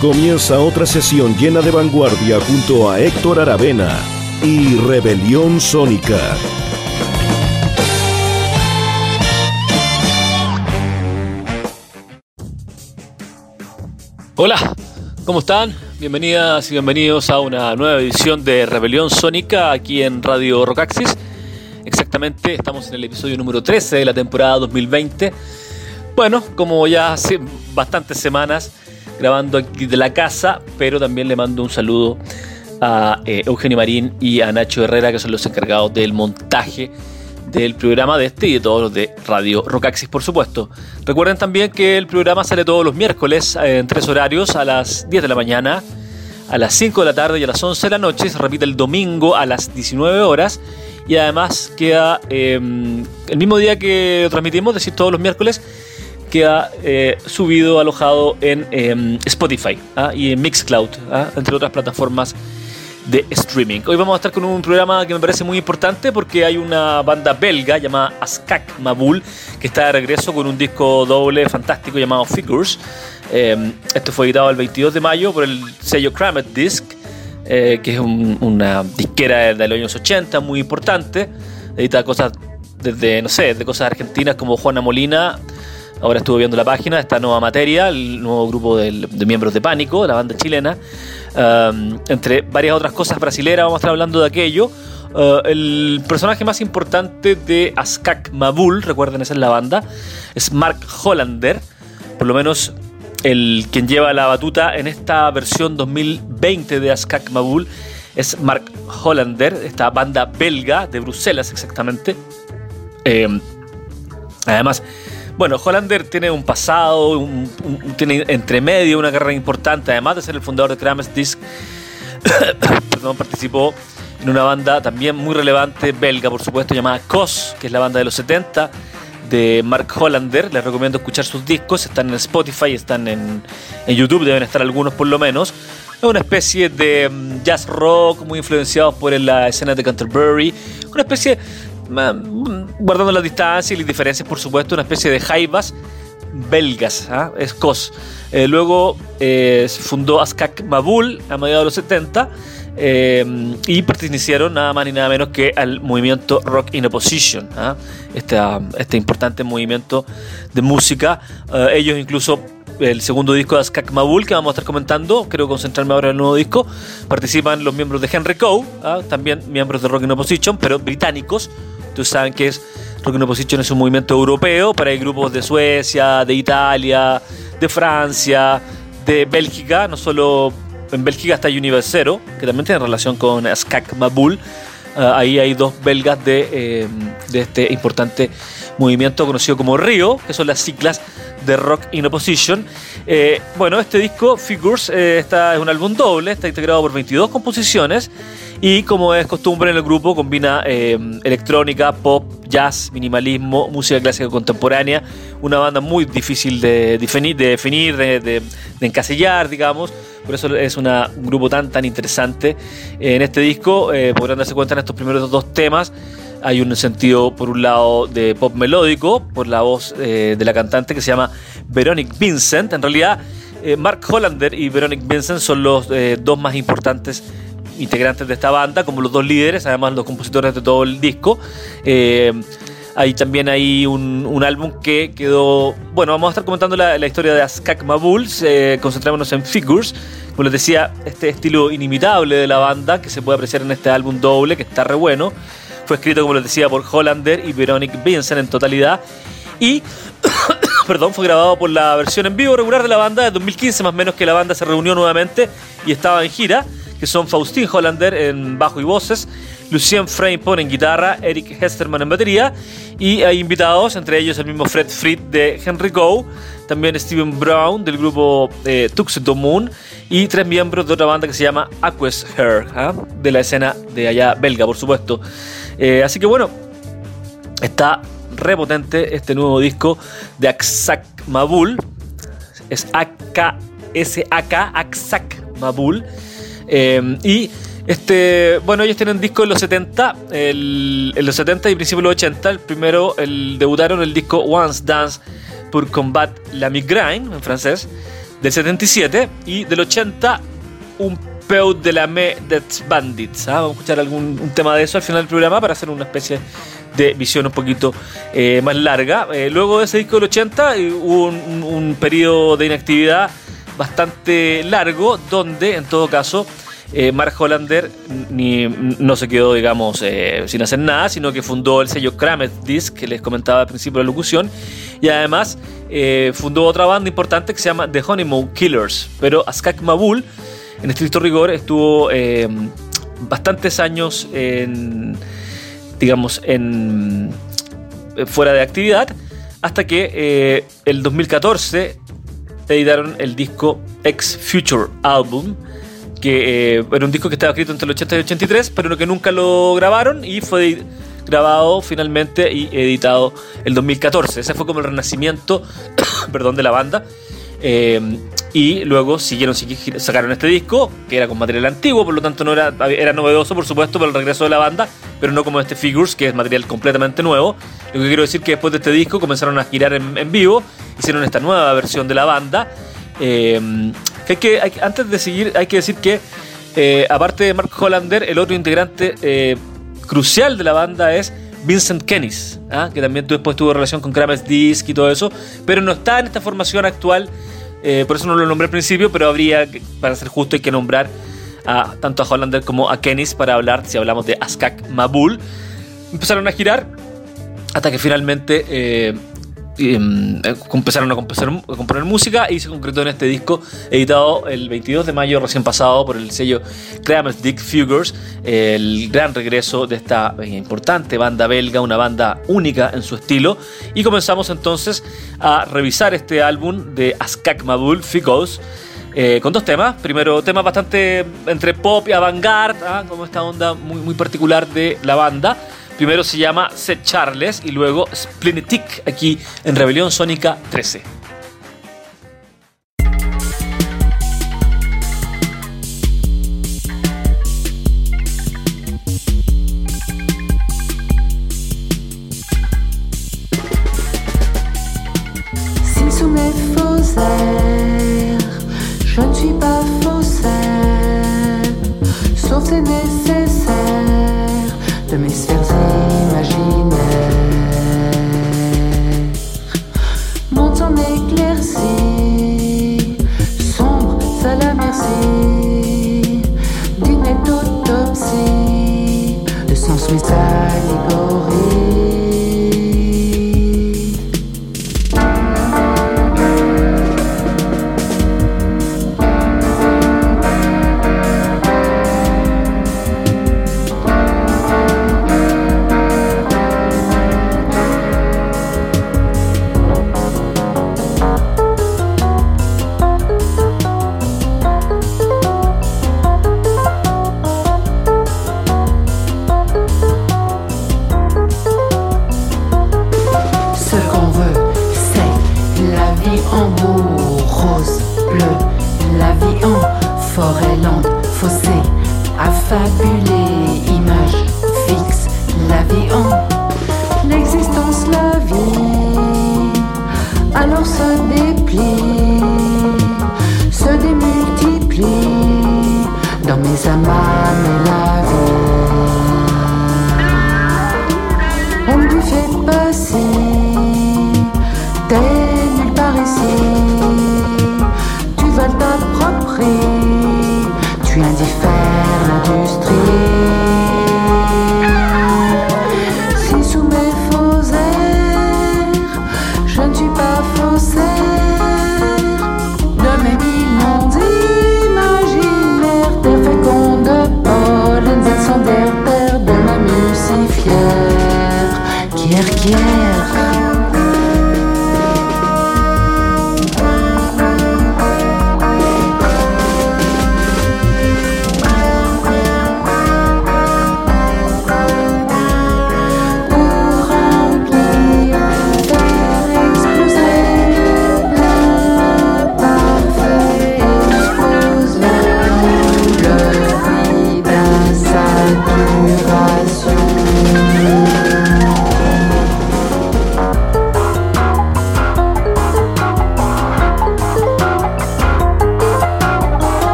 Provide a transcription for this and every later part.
Comienza otra sesión llena de vanguardia junto a Héctor Aravena y Rebelión Sónica. Hola, ¿cómo están? Bienvenidas y bienvenidos a una nueva edición de Rebelión Sónica aquí en Radio Rocaxis. Exactamente, estamos en el episodio número 13 de la temporada 2020. Bueno, como ya hace bastantes semanas, grabando aquí de la casa, pero también le mando un saludo a eh, Eugenio Marín y a Nacho Herrera, que son los encargados del montaje del programa de este y de todos los de Radio Rocaxis, por supuesto. Recuerden también que el programa sale todos los miércoles eh, en tres horarios, a las 10 de la mañana, a las 5 de la tarde y a las 11 de la noche. Se repite el domingo a las 19 horas. Y además queda em, el mismo día que transmitimos, es decir, todos los miércoles, queda eh, subido, alojado en em, Spotify ¿ah? y en Mixcloud, ¿ah? entre otras plataformas de streaming. Hoy vamos a estar con un programa que me parece muy importante porque hay una banda belga llamada Askak Mabul que está de regreso con un disco doble fantástico llamado Figures. Eh, esto fue editado el 22 de mayo por el sello Cramet Disc, eh, que es una disquera de los años 80 muy importante. Edita cosas desde, no sé, de cosas argentinas como Juana Molina. Ahora estuve viendo la página, esta nueva materia, el nuevo grupo de, miembros de Pánico, la banda chilena. Entre varias otras cosas brasileras, vamos a estar hablando de aquello. Uh, el personaje más importante de Askak Mabul, recuerden, esa es la banda, es Mark Hollander, por lo menos el quien lleva la batuta en esta versión 2020 de Askak Mabul es Mark Hollander, esta banda belga de Bruselas exactamente. Eh, además, bueno, Hollander tiene un pasado, un, tiene entre medio una carrera importante, además de ser el fundador de Krames Disc. perdón, participó en una banda también muy relevante, belga por supuesto, llamada COS, que es la banda de los 70 de Mark Hollander. Les recomiendo escuchar sus discos, están en Spotify, están en, en YouTube, deben estar algunos por lo menos. Es una especie de mm, jazz rock muy influenciado por la escena de Canterbury, una especie guardando las distancias y las diferencias, por supuesto, una especie de jaivas belgas, ¿ah? escos. Eh, luego eh, fundó Askak Mabul a mediados de los 70 eh, y pertenecieron nada más ni nada menos que al movimiento Rock in Opposition, ¿ah? este, este, importante movimiento de música. ellos incluso el segundo disco de Askak Mabul que vamos a estar comentando, creo concentrarme ahora en el nuevo disco, participan los miembros de Henry ¿ah? también miembros de Rock in Opposition, pero británicos, Ustedes saben que es Rock in Opposition es un movimiento europeo, pero hay grupos de Suecia, de Italia, de Francia, de Bélgica, no solo en Bélgica está Universero, que también tiene relación con Skak Mabul. Ah, ahí hay dos belgas de, eh, de, este importante movimiento conocido como Río, que son las siglas de Rock in Opposition. Eh, bueno, este disco, Figures, eh, está, es un álbum doble, está integrado por 22 composiciones y como es costumbre en el grupo, combina eh, electrónica, pop, jazz, minimalismo, música clásica contemporánea. Una banda muy difícil de definir, de, definir, de, encasillar, digamos. Por eso es un grupo tan, tan interesante. En este disco eh, podrán darse cuenta en estos primeros dos temas. Hay un sentido, por un lado, de pop melódico, por la voz eh, de la cantante que se llama Veronique Vincent. En realidad, Mark Hollander y Veronique Vincent son los dos más importantes integrantes de esta banda, como los dos líderes, además los compositores de todo el disco. Eh, hay también hay un, álbum que quedó. Bueno, vamos a estar comentando la, historia de Askak Mabuls. Eh, concentrémonos en Figures. Como les decía, este estilo inimitable de la banda que se puede apreciar en este álbum doble, que está re bueno. Fue escrito, como les decía, por Hollander y Veronique Vincent en totalidad. Y, perdón, fue grabado por la versión en vivo regular de la banda de 2015, más o menos que la banda se reunió nuevamente y estaba en gira que son Faustin Hollander en bajo y voces, Lucien Freypon en guitarra, Eric Hesterman en batería y hay invitados, entre ellos el mismo Fred Fried de Henry Go, también Steven Brown del grupo eh, Tuxedo Moon y tres miembros de otra banda que se llama Aquas Hair, ¿ah? de la escena de allá belga, por supuesto. Eh, así que bueno, está repotente este nuevo disco de Aksak Mabul. Es A-K-S-A-K, Aksak Mabul. Eh, y este, bueno, ellos tienen disco en los 70, en los 70 y principios de los 80. El primero, el, debutaron el disco Once Dance pour Combat la Migraine, en francés, del 77. Y del 80, un De la Me Bandits. ¿ah? Vamos a escuchar algún un tema de eso al final del programa para hacer una especie de visión un poquito eh, más larga. Eh, luego de ese disco del 80 eh, hubo un, un periodo de inactividad bastante largo donde en todo caso Mark Hollander no se quedó, digamos, sin hacer nada, sino que fundó el sello Kramet Disc, que les comentaba al principio de la locución, y además fundó otra banda importante que se llama The Honeymoon Killers. Pero Askak Mabul, en estricto rigor, estuvo bastantes años en, digamos, en fuera de actividad, hasta que el 2014 editaron el disco X Future Album, que eh, era un disco que estaba escrito entre el 80 y el 83, pero que nunca lo grabaron y fue grabado finalmente y editado el 2014. Ese fue como el renacimiento perdón, de la banda. Eh, y luego siguieron, sacaron este disco, que era con material antiguo, por lo tanto no era, era novedoso, por supuesto, para el regreso de la banda, pero no como este Figures, que es material completamente nuevo. Lo que quiero decir que después de este disco comenzaron a girar en, vivo, hicieron esta nueva versión de la banda. Eh, que, antes de seguir, hay que decir que, eh, aparte de Mark Hollander, el otro integrante eh, crucial de la banda es Vincent Kennis, ¿ah? que también después tuvo relación con Kramer's Disc y todo eso, pero no está en esta formación actual, eh, por eso no lo nombré al principio, pero habría, para ser justo, hay que nombrar a, tanto a Hollander como a Kennis para hablar, si hablamos de Askak Mabul. Empezaron a girar hasta que finalmente eh, empezaron a, componer música y se concretó en este disco editado el 22 de mayo recién pasado por el sello Kramer's Dick Fugers, el gran regreso de esta eh, importante banda belga, una banda única en su estilo. Y comenzamos entonces a revisar este álbum de Askak Mabul Figos. Eh, con dos temas. Primero, temas bastante entre pop y avant-garde, ¿ah? como esta onda muy, muy particular de la banda. Primero se llama Seth Charles y luego Splenetic aquí en Rebelión Sónica 13. images fixes la vie en l'existence, la vie. Alors se déplie, se démultiplie dans mes amas, mais la vie. On me fait passer, t'es nulle part ici.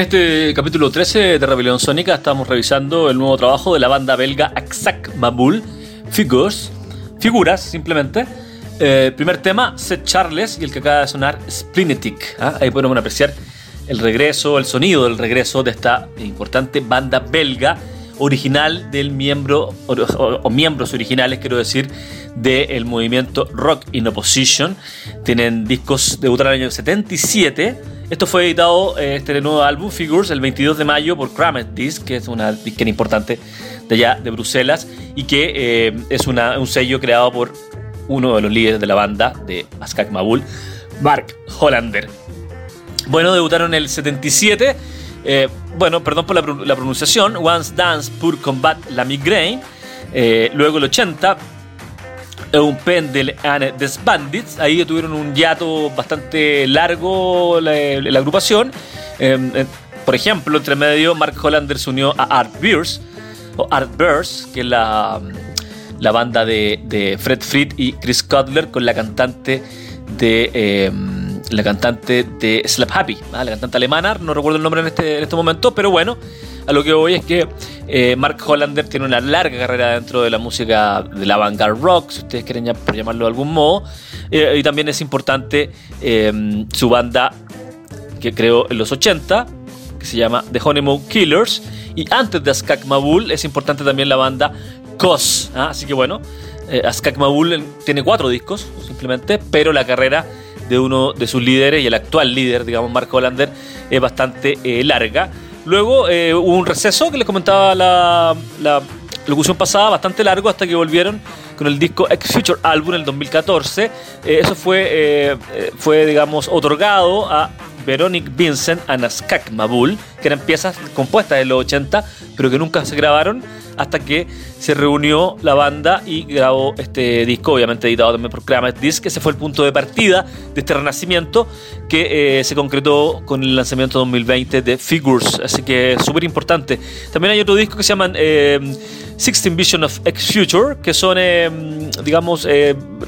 En este capítulo 13 de Rebelión Sónica estamos revisando el nuevo trabajo de la banda belga Axac Mabul, Figures, figuras simplemente. Eh, primer tema, Seth Charles y el que acaba de sonar, Splinetic. ¿ah? Ahí podemos apreciar el regreso, el sonido del regreso de esta importante banda belga original del miembro, o, miembros originales, quiero decir, del movimiento Rock in Opposition. Tienen discos debutaron en el año 77 esto fue editado, eh, este nuevo álbum, Figures, el 22 de mayo por Kramet Disc, que es una disquera importante de allá de Bruselas y que eh, es un sello creado por uno de los líderes de la banda de Askak Mabul, Mark Hollander. Bueno, debutaron en el 77. Eh, bueno, perdón por la, pronunciación. Once Dance pour Combat la Migraine. luego el 80 un Pendel and the Bandits. Ahí tuvieron un hiato bastante largo la, agrupación. Em, eh, por ejemplo, entre medio, Mark Hollander se unió a Art Beers, o Art Bears, que es la, la banda de, Fred Fried y Chris Cutler, con la cantante de. Em, la cantante de Slap Happy, la cantante alemana, no recuerdo el nombre en este, en este momento, pero bueno, a lo que voy es que eh, Mark Hollander tiene una larga carrera dentro de la música de la avant-garde rock, si ustedes quieren por llamarlo de algún modo. Eh, y también es importante eh, su banda que creó en los 80, que se llama The Honeymoon Killers. Y antes de Askak Mabul es importante también la banda Cos. ¿ah? Así que bueno, Askak Mabul tiene cuatro discos simplemente, pero la carrera de uno de sus líderes y el actual líder, digamos, Mark Hollander, es bastante larga. Luego eh, hubo un receso que les comentaba la, locución pasada, bastante largo, hasta que volvieron con el disco X Future Album en el 2014. Eh, eso fue, eh, fue, digamos, otorgado a Veronique Vincent Anaskak Mabul, que eran piezas compuestas de los 80, pero que nunca se grabaron hasta que se reunió la banda y grabó este disco, obviamente editado también por Kramer Disc. Ese fue el punto de partida de este renacimiento que eh, se concretó con el lanzamiento 2020 de Figures, así que súper importante. También hay otro disco que se llama eh, Sixteen Vision of X Future, que son, eh, digamos,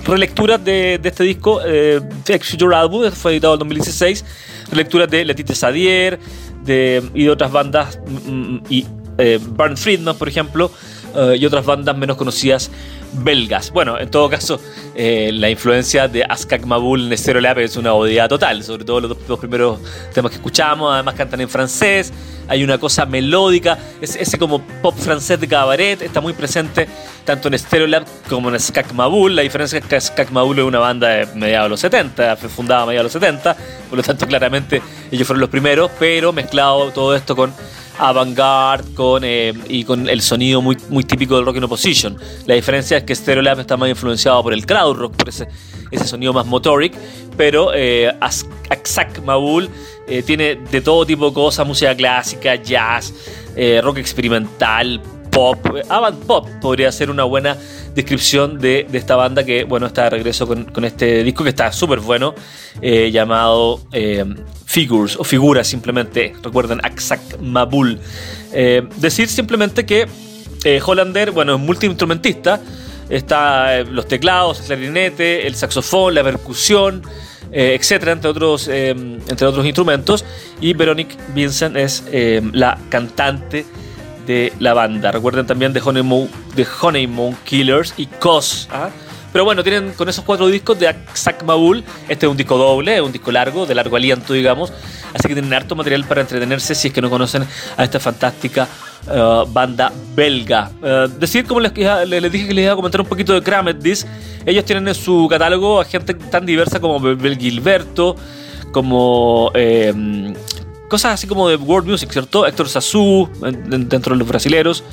relecturas de, este disco, X Future Album, fue editado en 2016, relecturas de Letitia Sadier de, y de otras bandas mm, mm, y eh, Friedman, por ejemplo, eh, y otras bandas menos conocidas belgas. Bueno, en todo caso, eh, la influencia de Askak Mabul en Stereo Lab es una odisea total, sobre todo los dos primeros temas que escuchamos, además cantan en francés, hay una cosa melódica, ese, como pop francés de cabaret está muy presente tanto en Stereo Lab como en Askak Mabul. La diferencia es que Askak Mabul es una banda de mediados de los 70, fue fundada a mediados de los 70, por lo tanto claramente ellos fueron los primeros, pero mezclado todo esto con avant-garde con, eh, y con el sonido muy, muy típico del rock in opposition. La diferencia es que Stereolab está más influenciado por el crowd rock, por ese, ese sonido más motoric, pero eh, Aksak Mabul eh, tiene de todo tipo de cosas, música clásica, jazz, eh, rock experimental, pop, avant pop podría ser una buena descripción de, esta banda que, bueno, está de regreso con, este disco que está súper bueno, eh, llamado eh, Figures, o Figuras simplemente, recuerden, Aksak Mabul. Eh, decir simplemente que Hollander, bueno, es multiinstrumentista, está los teclados, el clarinete, el saxofón, la percusión, etcétera, entre otros, entre otros instrumentos, y Veronique Vincent es la cantante de la banda. Recuerden también de Honeymoon, de Honeymoon Killers y Cos. ¿ah? Pero bueno, tienen con esos cuatro discos de Zach Mabul. Este es un disco doble, es un disco largo, de largo aliento, digamos. Así que tienen harto material para entretenerse si es que no conocen a esta fantástica uh, banda belga. Uh, decir, como les, les, dije que les iba a comentar un poquito de Kramet Disc, ellos tienen en su catálogo a gente tan diversa como Bel Gilberto, como eh, cosas así como de world music, ¿cierto? Héctor Sazú, dentro de los brasileros.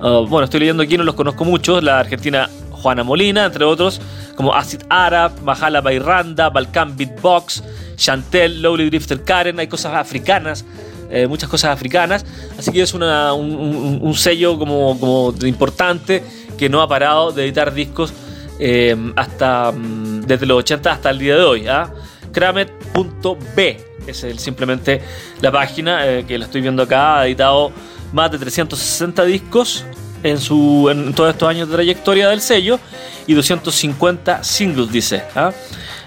Ah, bueno, estoy leyendo aquí, no los conozco mucho. La argentina Juana Molina, entre otros, como Acid Arab, Mahala Bayranda, Balkan Beatbox, Chantel, Lowly Drifter Karen. Hay cosas africanas. Eh, muchas cosas africanas, así que es un, sello como, importante que no ha parado de editar discos eh, hasta mm, desde los 80 hasta el día de hoy. ¿ah? Kramet.b es simplemente la página eh, que la estoy viendo acá. Ha editado más de 360 discos en, su, en todos estos años de trayectoria del sello y 250 singles, dice. ¿ah?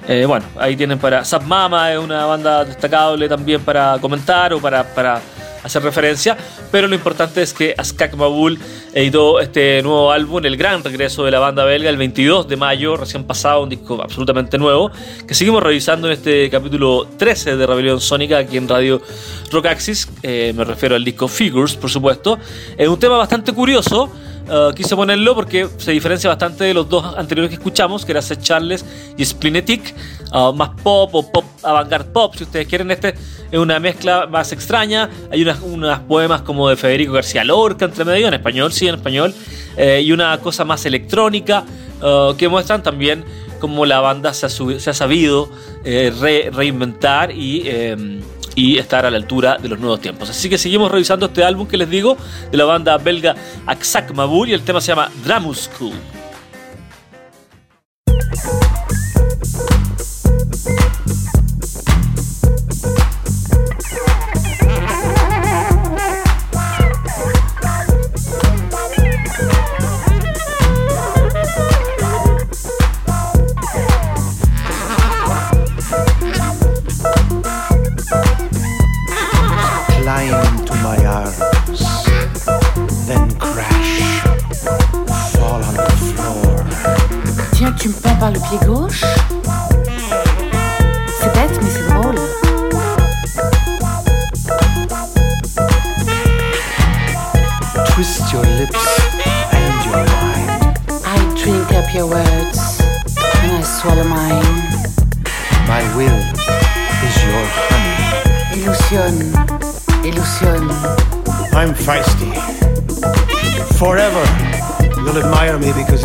Eh, bueno, ahí tienen para. Sub Mama es una banda destacable también para comentar o para, para hacer referencia, pero lo importante es que Askak Mabul editó este nuevo álbum, el gran regreso de la banda belga, el 22 de mayo, recién pasado, un disco absolutamente nuevo, que seguimos revisando en este capítulo 13 de Rebelión Sónica aquí en Radio Rock Axis, eh, me refiero al disco Figures, por supuesto, es un tema bastante curioso, Uh, quise ponerlo porque se diferencia bastante de los dos anteriores que escuchamos, que era Seth Charles y Splinetic, uh, más pop o pop avant pop, si ustedes quieren. Este es una mezcla más extraña. Hay unas, poemas como de Federico García Lorca entre medio, en español, sí, en español, eh, y una cosa más electrónica que muestran también cómo la banda se ha, sabido eh, re reinventar y eh, y estar a la altura de los nuevos tiempos. Así que seguimos revisando este álbum que les digo de la banda belga Aksak Mabur y el tema se llama Dramus School.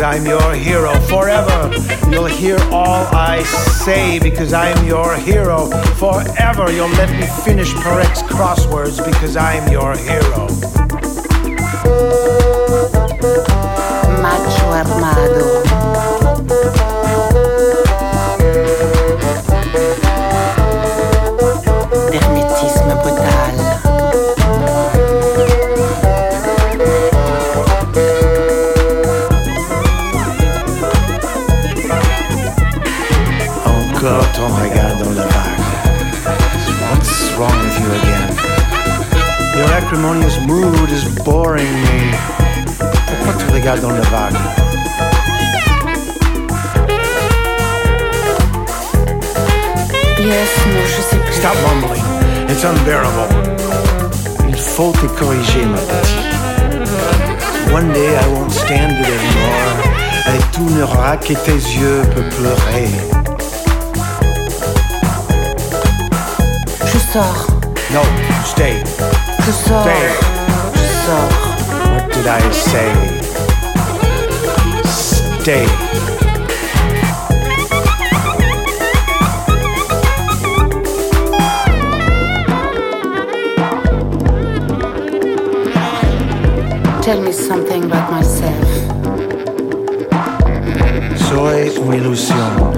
I'm your hero forever. You'll hear all I say because I'm your hero forever. You'll let me finish Parek's crosswords because I'm your hero. Macho armado. Dans la vague? Yes, non, je sais plus. Stop mumbling. It's unbearable. Il faut te corriger, ma petite. One day I won't stand it anymore. Et tout n'aura que tes yeux peut pleurer. Je sors, No, stay. je sors, Stay. je sors. What did I say? Tell me something about myself. Soy una ilusión,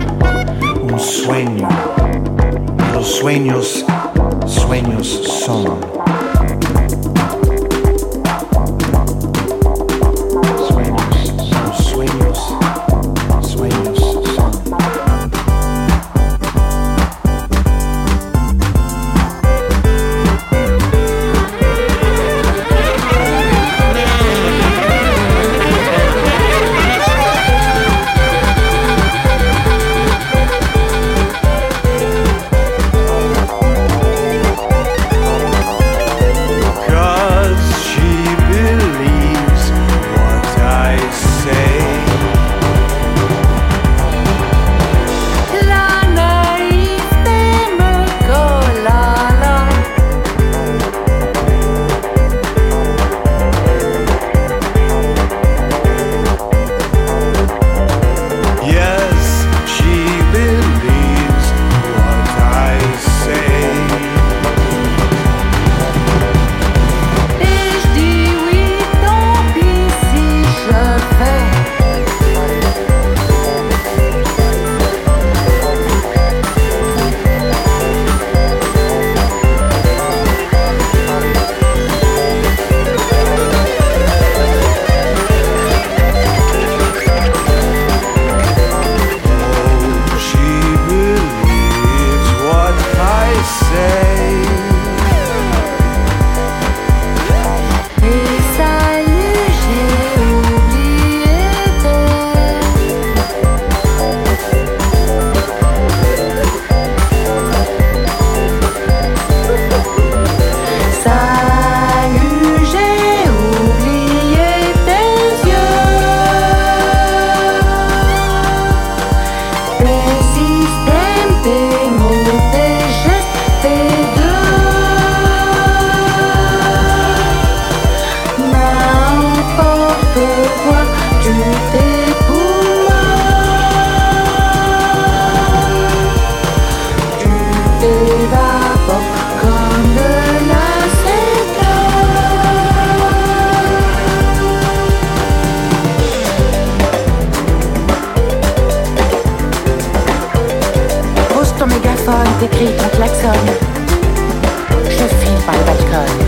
un sueño. Los sueños, sueños son. T'écris ton klaxon. Je file par le balcon.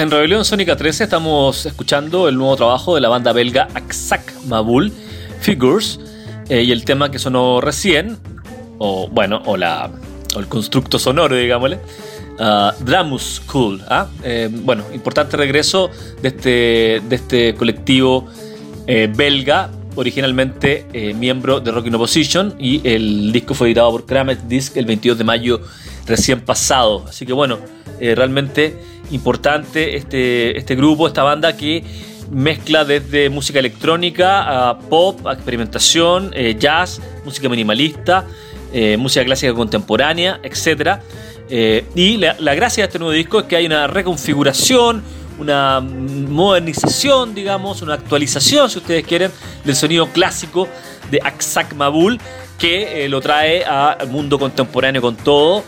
En Rebelión Sónica 13 estamos escuchando el nuevo trabajo de la banda belga Aksak Mabul, Figures, eh, y el tema que sonó recién, o bueno, o, la, o el constructo sonoro, digámosle, ah, Dramus Cool. ¿ah? Eh, bueno, importante regreso de este, de este colectivo eh, belga, originalmente miembro de Rockin' Opposition, y el disco fue editado por Kramet Disc el 22 de mayo recién pasado. Así que bueno, realmente importante este, este grupo, esta banda que mezcla desde música electrónica a pop, a experimentación, eh, jazz, música minimalista, eh, música clásica contemporánea, etc. Eh, y la, gracia de este nuevo disco es que hay una reconfiguración, una modernización, digamos, una actualización, si ustedes quieren, del sonido clásico de Aksak Mabul, que lo trae al mundo contemporáneo con todo.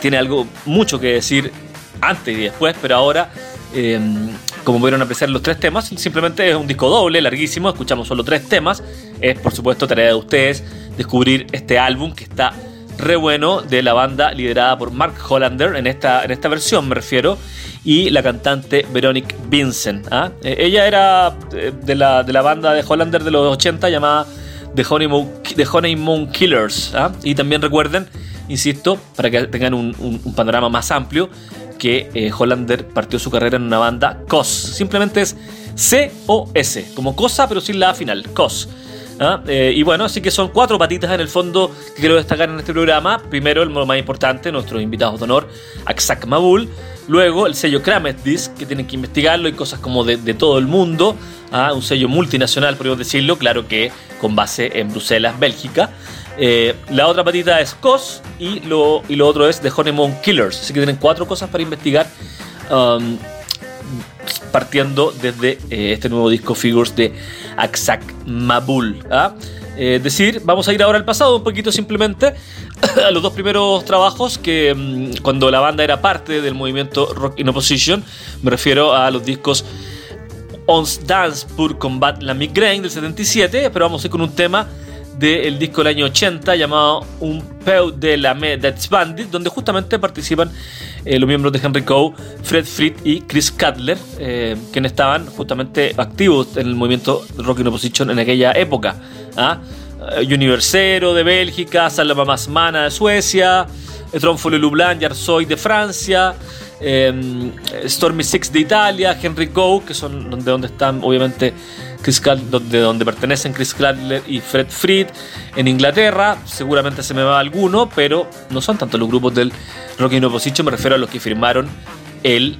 Tiene algo mucho que decir antes y después, pero ahora, eh, como pudieron apreciar los tres temas, simplemente es un disco doble, larguísimo, escuchamos solo tres temas. Es, por supuesto, tarea de ustedes descubrir este álbum que está re bueno de la banda liderada por Mark Hollander, en esta, en esta versión me refiero, y la cantante Veronique Vincent. ¿ah? Eh, ella era eh, de la, de la banda de Hollander de los 80 llamada The Honeymoon, The Honeymoon Killers. ¿ah? Y también recuerden, insisto, para que tengan un panorama más amplio, que eh, Hollander partió su carrera en una banda COS. Simplemente es C-O-S, como cosa pero sin la final, COS. ¿ah? Eh, y bueno, así que son cuatro patitas en el fondo que quiero destacar en este programa. Primero, el más importante, nuestros invitados de honor, Aksak Mabul. Luego, el sello Kramet Disc, que tienen que investigarlo y cosas como de, de todo el mundo. ¿ah? Un sello multinacional, podríamos decirlo, claro que con base en Bruselas, Bélgica. Eh, la otra patita es COS y lo, y lo otro es The Honeymoon Killers. Así que tienen cuatro cosas para investigar. um, partiendo desde eh, este nuevo disco Figures de Aksak Mabul. ¿ah? Eh, Es decir, vamos a ir ahora al pasado un poquito simplemente a los dos primeros trabajos que mm, cuando la banda era parte del movimiento Rock in Opposition, me refiero a los discos Ons Dance pour Combat la Migraine del 77, pero vamos a ir con un tema del disco del año 80 llamado Un peu de la That's Bandit, donde justamente participan eh, los miembros de Henry Coe, Fred Fleet y Chris Cutler, eh, quienes estaban justamente activos en el movimiento Rock in Opposition en aquella época. ¿ah? Eh, Universero de Bélgica, Salama Masmana de Suecia, Tronfolo Lublin y de Francia, eh, Stormy Six de Italia, Henry Coe, que son de donde están obviamente Chris Cutler, donde, pertenecen Chris Cutler y Fred Fried en Inglaterra. Seguramente se me va alguno, pero no son tanto los grupos del Rock in Opposition, me refiero a los que firmaron el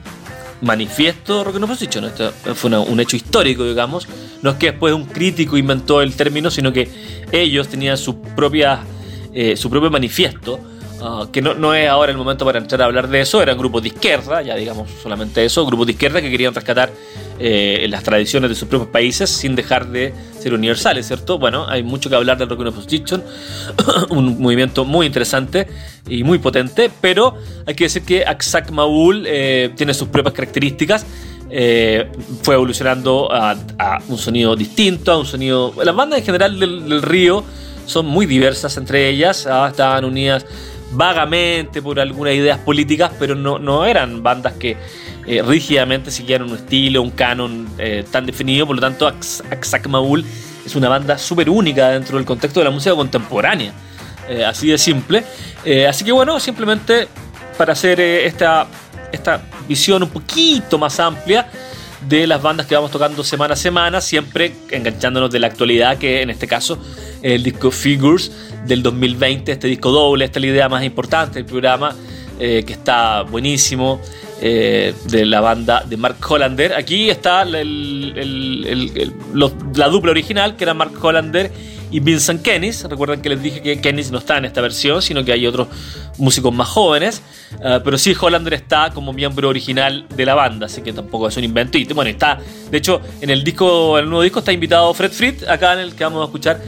manifiesto Rock in Opposition. Esto fue un hecho histórico, digamos. No es que después un crítico inventó el término, sino que ellos tenían su propia, eh, su propio manifiesto ah, que no, no es ahora el momento para entrar a hablar de eso, eran grupos de izquierda, ya digamos solamente eso, grupos de izquierda que querían rescatar eh, las tradiciones de sus propios países sin dejar de ser universales, ¿cierto? Bueno, hay mucho que hablar del Rock and Opposition, un movimiento muy interesante y muy potente, pero hay que decir que Aksak Maul eh, tiene sus propias características. eh, fue evolucionando a, un sonido distinto, a un sonido... Las bandas en general del, del río son muy diversas entre ellas, ah, estaban unidas vagamente por algunas ideas políticas, pero no, no eran bandas que eh, rígidamente siguieran un estilo, un canon eh, tan definido, por lo tanto Aksak Maul es una banda súper única dentro del contexto de la música contemporánea, eh, así de simple. Así que bueno, simplemente para hacer esta, esta visión un poquito más amplia de las bandas que vamos tocando semana a semana, siempre enganchándonos de la actualidad, que en este caso el disco Figures del 2020, este disco doble, esta es la idea más importante del programa, eh, que está buenísimo, eh, de la banda de Mark Hollander. Aquí está la dupla original, que era Mark Hollander y Vincent Kennis. Recuerden que les dije que Kennis no está en esta versión, sino que hay otros músicos más jóvenes. Uh, pero sí, Hollander está como miembro original de la banda, así que tampoco es un invento. Y bueno, está, de hecho, en el disco, en el nuevo disco está invitado Fred Frit, acá en el que vamos a escuchar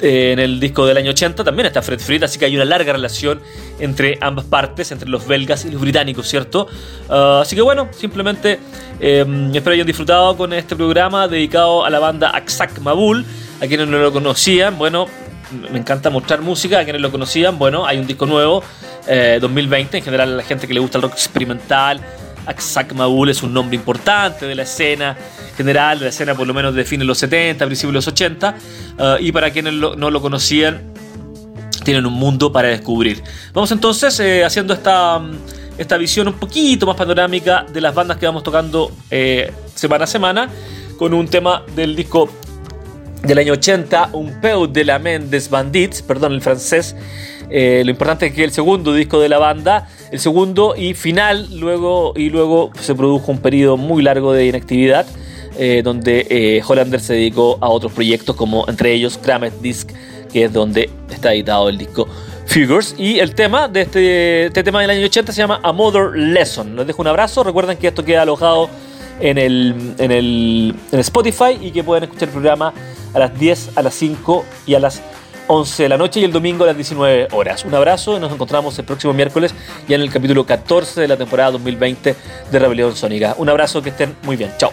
eh, en el disco del año 80 también está Fred Frit, así que hay una larga relación entre ambas partes, entre los belgas y los británicos, ¿cierto? Uh, así que bueno, simplemente eh, espero hayan disfrutado con este programa dedicado a la banda Aksak Mabul. A quienes no lo conocían, bueno, me encanta mostrar música. A quienes lo conocían, bueno, hay un disco nuevo, eh, 2020. En general, a la gente que le gusta el rock experimental, Aksak Mabul es un nombre importante de la escena general, de la escena por lo menos de fines de los 70, principios de los 80. Uh, y para quienes no lo conocían, tienen un mundo para descubrir. Vamos entonces eh, haciendo esta, mm, esta visión un poquito más panorámica de las bandas que vamos tocando eh, semana a semana, con un tema del disco del año 80, Un peu de la main des bandits, perdón el francés. Eh, lo importante es que el segundo disco de la banda, el segundo y final, luego y luego se produjo un periodo muy largo de inactividad, eh, donde eh, Hollander se dedicó a otros proyectos como entre ellos Kramet Disc, que es donde está editado el disco Figures. Y el tema de este, este tema del año 80 se llama A Mother Lesson. Les dejo un abrazo. Recuerden que esto queda alojado en el, en el Spotify y que pueden escuchar el programa a las 10, a las 5 y a las 11 de la noche y el domingo a las 19 horas. Un abrazo y nos encontramos el próximo miércoles ya en el capítulo 14 de la temporada 2020 de Rebelión Sónica. Un abrazo, que estén muy bien. Chao.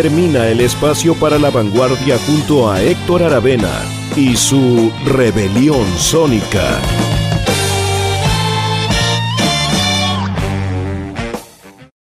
Termina el espacio para la vanguardia junto a Héctor Aravena y su rebelión sónica.